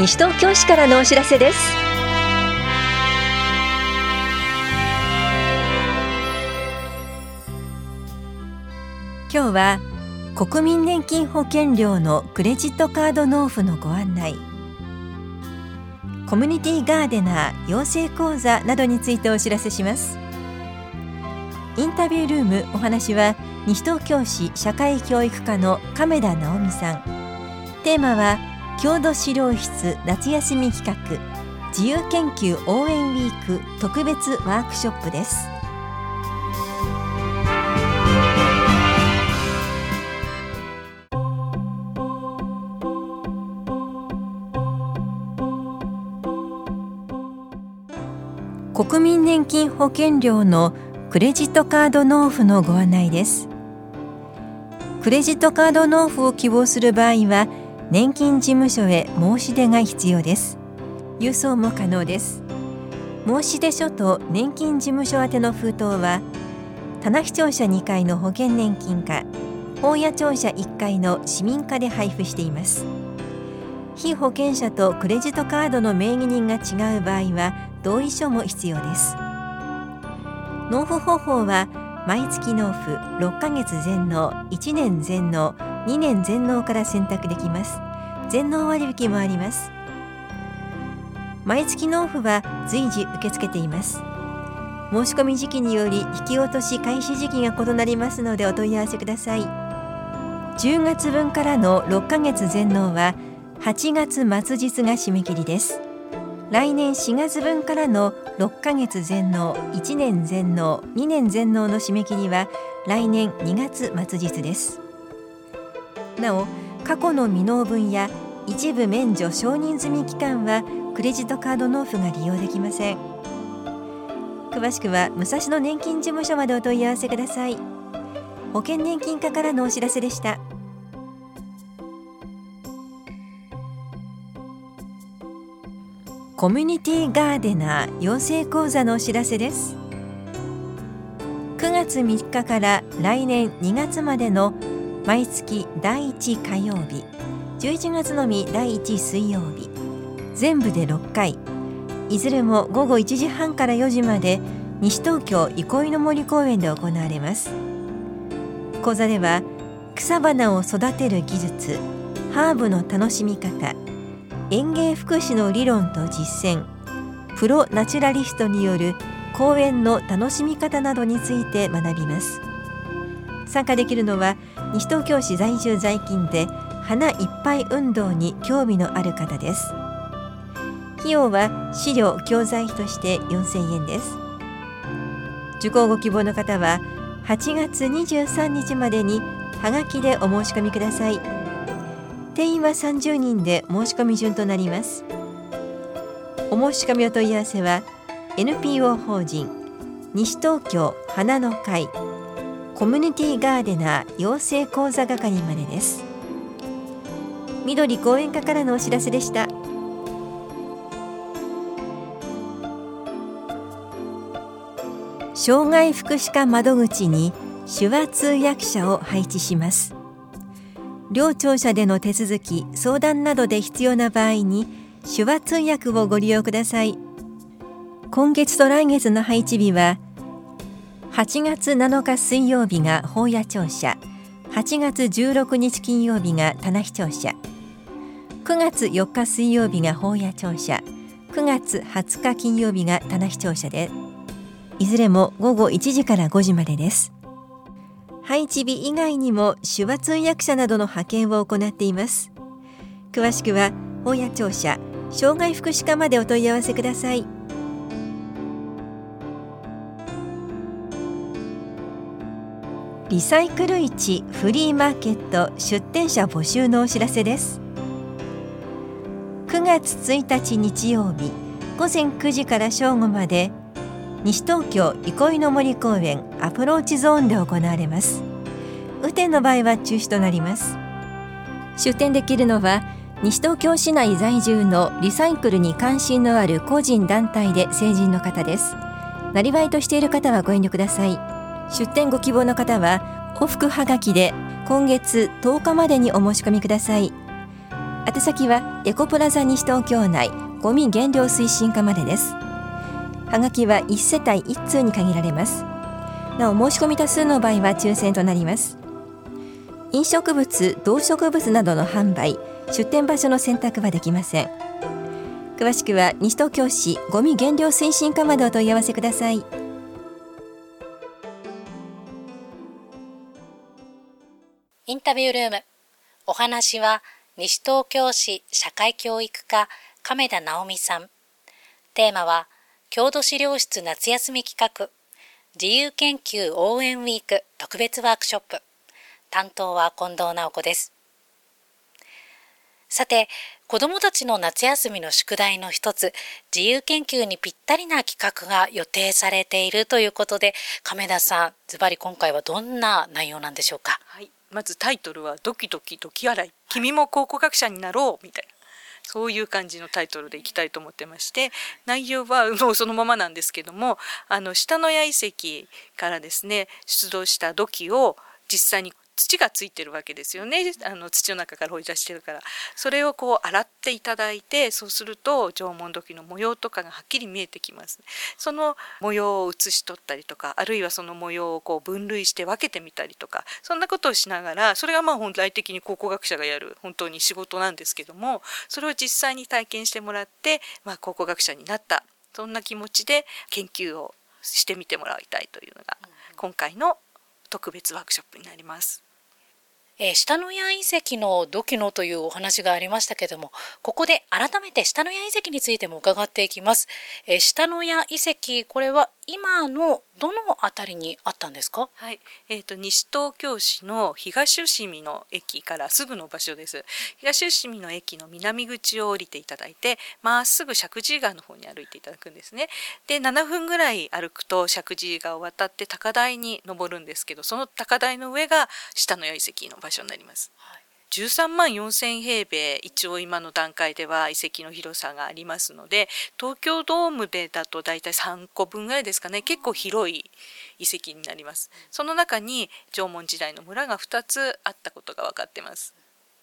西東京市からのお知らせです。今日は国民年金保険料のクレジットカード納付のご案内。コミュニティガーデナー養成講座などについてお知らせします。インタビュールームお話は西東京市社会教育課の亀田直美さん。テーマは郷土資料室夏休み企画自由研究応援ウィーク特別ワークショップです。国民年金保険料のクレジットカード納付のご案内です。クレジットカード納付を希望する場合は年金事務所へ申し出が必要です。郵送も可能です。申し出書と年金事務所宛ての封筒は棚視庁舎2階の保険年金課法屋庁舎1階の市民課で配布しています。被保険者とクレジットカードの名義人が違う場合は同意書も必要です。納付方法は毎月納付6ヶ月全納1年全納2年全納から選択できます。全納割引もあります。毎月納付は随時受け付けています。申し込み時期により引き落とし開始時期が異なりますのでお問い合わせください。10月分からの6ヶ月全納は8月末日が締め切りです。来年4月分からの6ヶ月全納1年全納2年全納の締め切りは来年2月末日です。なお過去の未納分や一部免除承認済み期間はクレジットカード納付が利用できません。詳しくは武蔵野年金事務所までお問い合わせください。保険年金課からのお知らせでした。コミュニティガーデナー養成講座のお知らせです。9月3日から来年2月までの毎月第1火曜日11月のみ第1水曜日全部で6回いずれも午後1時半から4時まで西東京憩いの森公園で行われます。講座では草花を育てる技術ハーブの楽しみ方園芸福祉の理論と実践プロナチュラリストによる公園の楽しみ方などについて学びます。参加できるのは西東京市在住在勤で花いっぱい運動に興味のある方です。費用は資料教材費として4000円です。受講ご希望の方は8月23日までにハガキでお申し込みください。定員は30人で申し込み順となります。お申し込みお問い合わせは NPO 法人西東京花の会コミュニティガーデナー養成講座係までです。緑講演課からのお知らせでした。障害福祉課窓口に手話通訳者を配置します。両庁舎での手続き相談などで必要な場合に手話通訳をご利用ください。今月と来月の配置日は8月7日水曜日が法屋庁舎。8月16日金曜日が棚視庁舎。9月4日水曜日が法屋庁舎。9月20日金曜日が棚視庁舎で。いずれも午後1時から5時までです。配置日以外にも手話通訳者などの派遣を行っています。詳しくは法屋庁舎障害福祉課までお問い合わせください。リサイクル市フリーマーケット出店者募集のお知らせです。9月1日日曜日午前9時から正午まで西東京憩いの森公園アプローチゾーンで行われます。雨天の場合は中止となります。出店できるのは西東京市内在住のリサイクルに関心のある個人団体で成人の方です。なりわいとしている方はご遠慮ください。出店ご希望の方は往復はがきで今月10日までにお申し込みください。宛先はエコプラザ西東京内ゴミ減量推進課までです。はがきは1世帯1通に限られます。なお申し込み多数の場合は抽選となります。飲食物動植物などの販売出店場所の選択はできません。詳しくは西東京市ゴミ減量推進課までお問い合わせください。インタビュールーム。お話は西東京市社会教育課亀田直美さん。テーマは郷土資料室夏休み企画。自由研究応援ウィーク特別ワークショップ。担当は近藤直子です。さて子どもたちの夏休みの宿題の一つ自由研究にぴったりな企画が予定されているということで亀田さんズバリ今回はどんな内容なんでしょうか？はい。まずタイトルはドキドキドキ洗い君も考古学者になろうみたいな。そういう感じのタイトルでいきたいと思ってまして内容はもうそのままなんですけどもあの下野谷遺跡からですね出土した土器を実際に土がついてるわけですよね。あの土の中から掘り出してるから。それをこう洗っていただいてそうすると縄文土器の模様とかがはっきり見えてきますその模様を写し取ったりとかあるいはその模様をこう分類して分けてみたりとかそんなことをしながらそれがまあ本来的に考古学者がやる本当に仕事なんですけどもそれを実際に体験してもらって、まあ、考古学者になった。そんな気持ちで研究をしてみてもらいたいというのが今回の特別ワークショップになります。えー、下野谷遺跡の土器のというお話がありましたけども、ここで改めて下野谷遺跡についても伺っていきます。えー、下野谷遺跡、これは今のどの辺りにあったんですか？はい、えーと、西東京市の東伏見の駅からすぐの場所です。東伏見の駅の南口を降りていただいてまっすぐ石神井川の方に歩いていただくんですね。で7分ぐらい歩くと石神井川を渡って高台に登るんですけどその高台の上が下の谷遺跡の場所になります、はい13万4,000平米一応今の段階では遺跡の広さがありますので東京ドームでだと大体3個分ぐらいですかね。結構広い遺跡になります。その中に縄文時代の村が2つあったことが分かってます。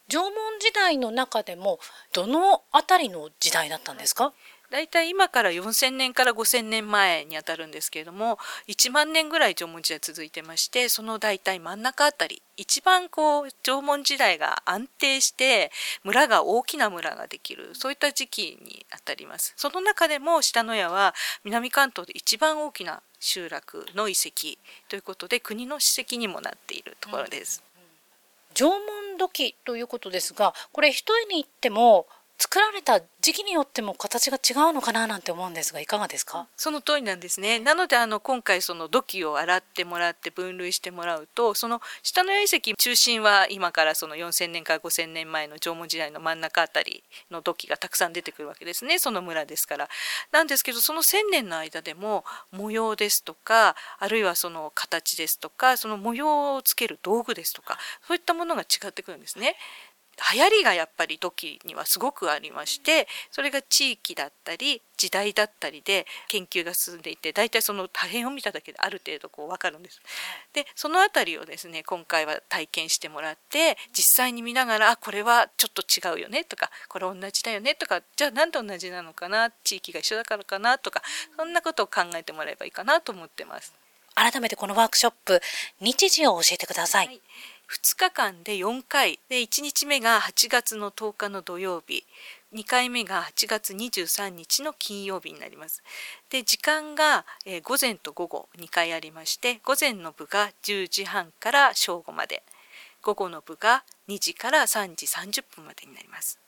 縄文時代の中でもどの辺りの時代だったんですか？大体今から4,000年から5,000年前にあたるんですけれども1万年ぐらい縄文時代続いてましてその大体真ん中あたり一番こう縄文時代が安定して村が大きな村ができるそういった時期にあたります。その中でも下野谷は南関東で一番大きな集落の遺跡ということで国の史跡にもなっているところです、うんうん、縄文土器ということですがこれ一重に言っても作られた時期によっても形が違うのかななんて思うんですがいかがですか？その通りなんですね。なのであの今回その土器を洗ってもらって分類してもらうとその下の谷遺跡中心は今からその4,000年から5,000年前の縄文時代の真ん中あたりの土器がたくさん出てくるわけですね。その村ですから。なんですけどその1,000年の間でも模様ですとかあるいはその形ですとかその模様をつける道具ですとかそういったものが違ってくるんですね。流行りがやっぱり時にはすごくありましてそれが地域だったり時代だったりで研究が進んでいて大体その破片を見ただけである程度こう分かるんです。でその辺りをですね今回は体験してもらって実際に見ながらあこれはちょっと違うよねとかこれ同じだよねとかじゃあ何で同じなのかな地域が一緒だからかなとかそんなことを考えてもらえばいいかなと思ってます。改めてこのワークショップ日時を教えてください、はい2日間で4回で1日目が8月の10日の土曜日2回目が8月23日の金曜日になります。で時間が、えー、午前と午後2回ありまして午前の部が10時半から正午まで午後の部が2時から3時30分までになります。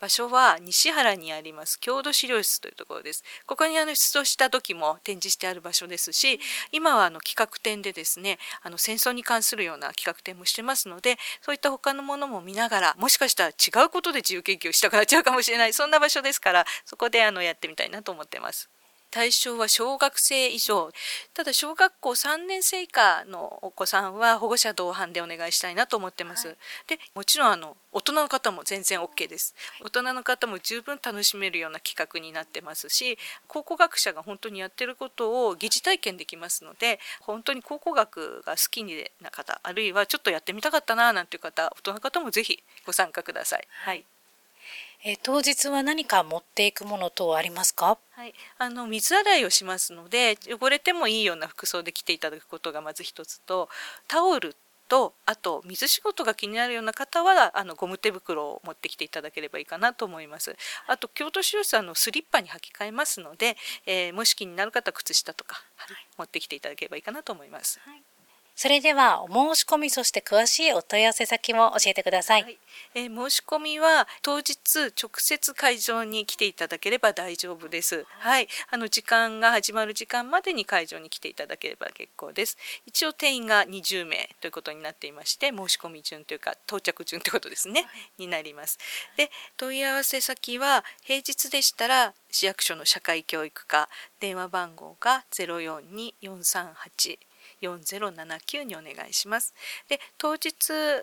場所は西原にあります郷土資料室というところです。ここにあの出土した時も展示してある場所ですし、今はあの企画展でですね、あの戦争に関するような企画展もしてますので、そういった他のものも見ながら、もしかしたら違うことで自由研究をしたくなっちゃうかもしれない、そんな場所ですから、そこであのやってみたいなと思ってます。対象は小学生以上。ただ小学校3年生以下のお子さんは保護者同伴でお願いしたいなと思ってます、はい、でもちろんあの大人の方も全然 OK です。大人の方も十分楽しめるような企画になってますし考古学者が本当にやってることを疑似体験できますので本当に考古学が好きな方あるいはちょっとやってみたかったななんていう方大人の方もぜひご参加ください、はいえー、当日は何か持っていくもの等ありますか？はい、あの水洗いをしますので汚れてもいいような服装で来ていただくことがまず一つとタオルとあと水仕事が気になるような方はあのゴム手袋を持ってきていただければいいかなと思います。あと京都市用さんのスリッパに履き替えますので、えー、もし気になる方は靴下とか、はい、持ってきていただければいいかなと思います、はいそれではお申し込みそして詳しいお問い合わせ先も教えてください、はい、えー、申し込みは当日直接会場に来ていただければ大丈夫です。はい、あの時間が始まる時間までに会場に来ていただければ結構です。一応定員が20名ということになっていまして申し込み順というか到着順ということですね、はい、になります。で問い合わせ先は平日でしたら市役所の社会教育課電話番号が042-438 4079にお願いします。で当日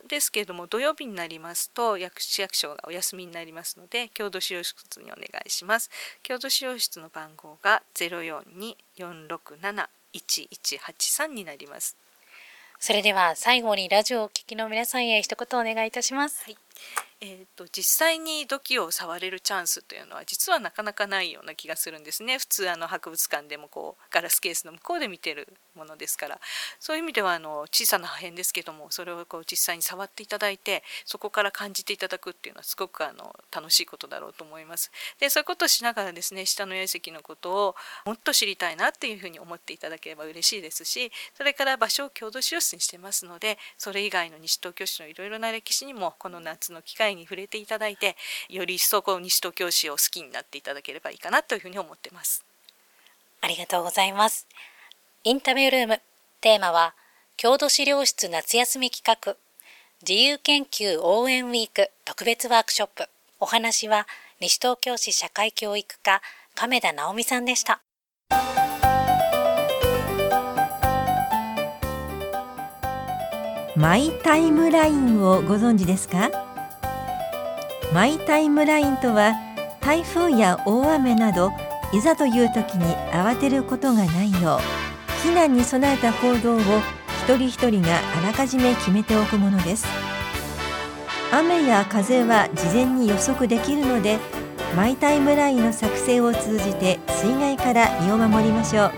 ですけれども土曜日になりますと市役所がお休みになりますので郷土資料室にお願いします。郷土資料室の番号が0424671183になります。それでは最後にラジオをお聞きの皆さんへ一言お願いいたします。はいえーと、実際に土器を触れるチャンスというのは実はなかなかないような気がするんですね普通あの博物館でもこうガラスケースの向こうで見てるものですからそういう意味ではあの小さな破片ですけどもそれをこう実際に触っていただいてそこから感じていただくっていうのはすごくあの楽しいことだろうと思います。でそういうことをしながらですね下の矢石のことをもっと知りたいなっていうふうに思っていただければ嬉しいですしそれから場所を郷土使用室にしてますのでそれ以外の西東京市のいろいろな歴史にもこの夏の機会に触れていただいてより一層こう西東京市を好きになっていただければいいかなというふうに思ってます。ありがとうございます。インタビュールームテーマは郷土資料室夏休み企画。自由研究応援ウィーク特別ワークショップ。お話は西東京市社会教育課亀田直美さんでした。マイタイムラインをご存知ですか？マイタイムラインとは台風や大雨などいざという時に慌てることがないよう避難に備えた行動を一人一人があらかじめ決めておくものです。雨や風は事前に予測できるのでマイタイムラインの作成を通じて水害から身を守りましょう。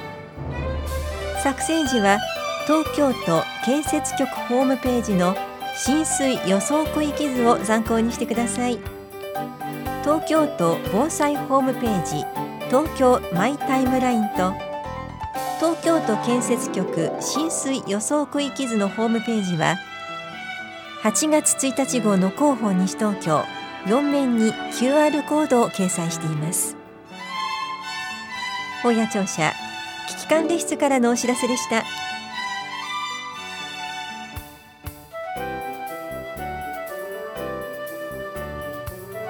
作成時は東京都建設局ホームページの浸水予想区域図を参考にしてください東京都防災ホームページ東京マイタイムラインと東京都建設局浸水予想区域図のホームページは8月1日号の広報西東京4面に QR コードを掲載しています本屋庁舎危機管理室からのお知らせでした。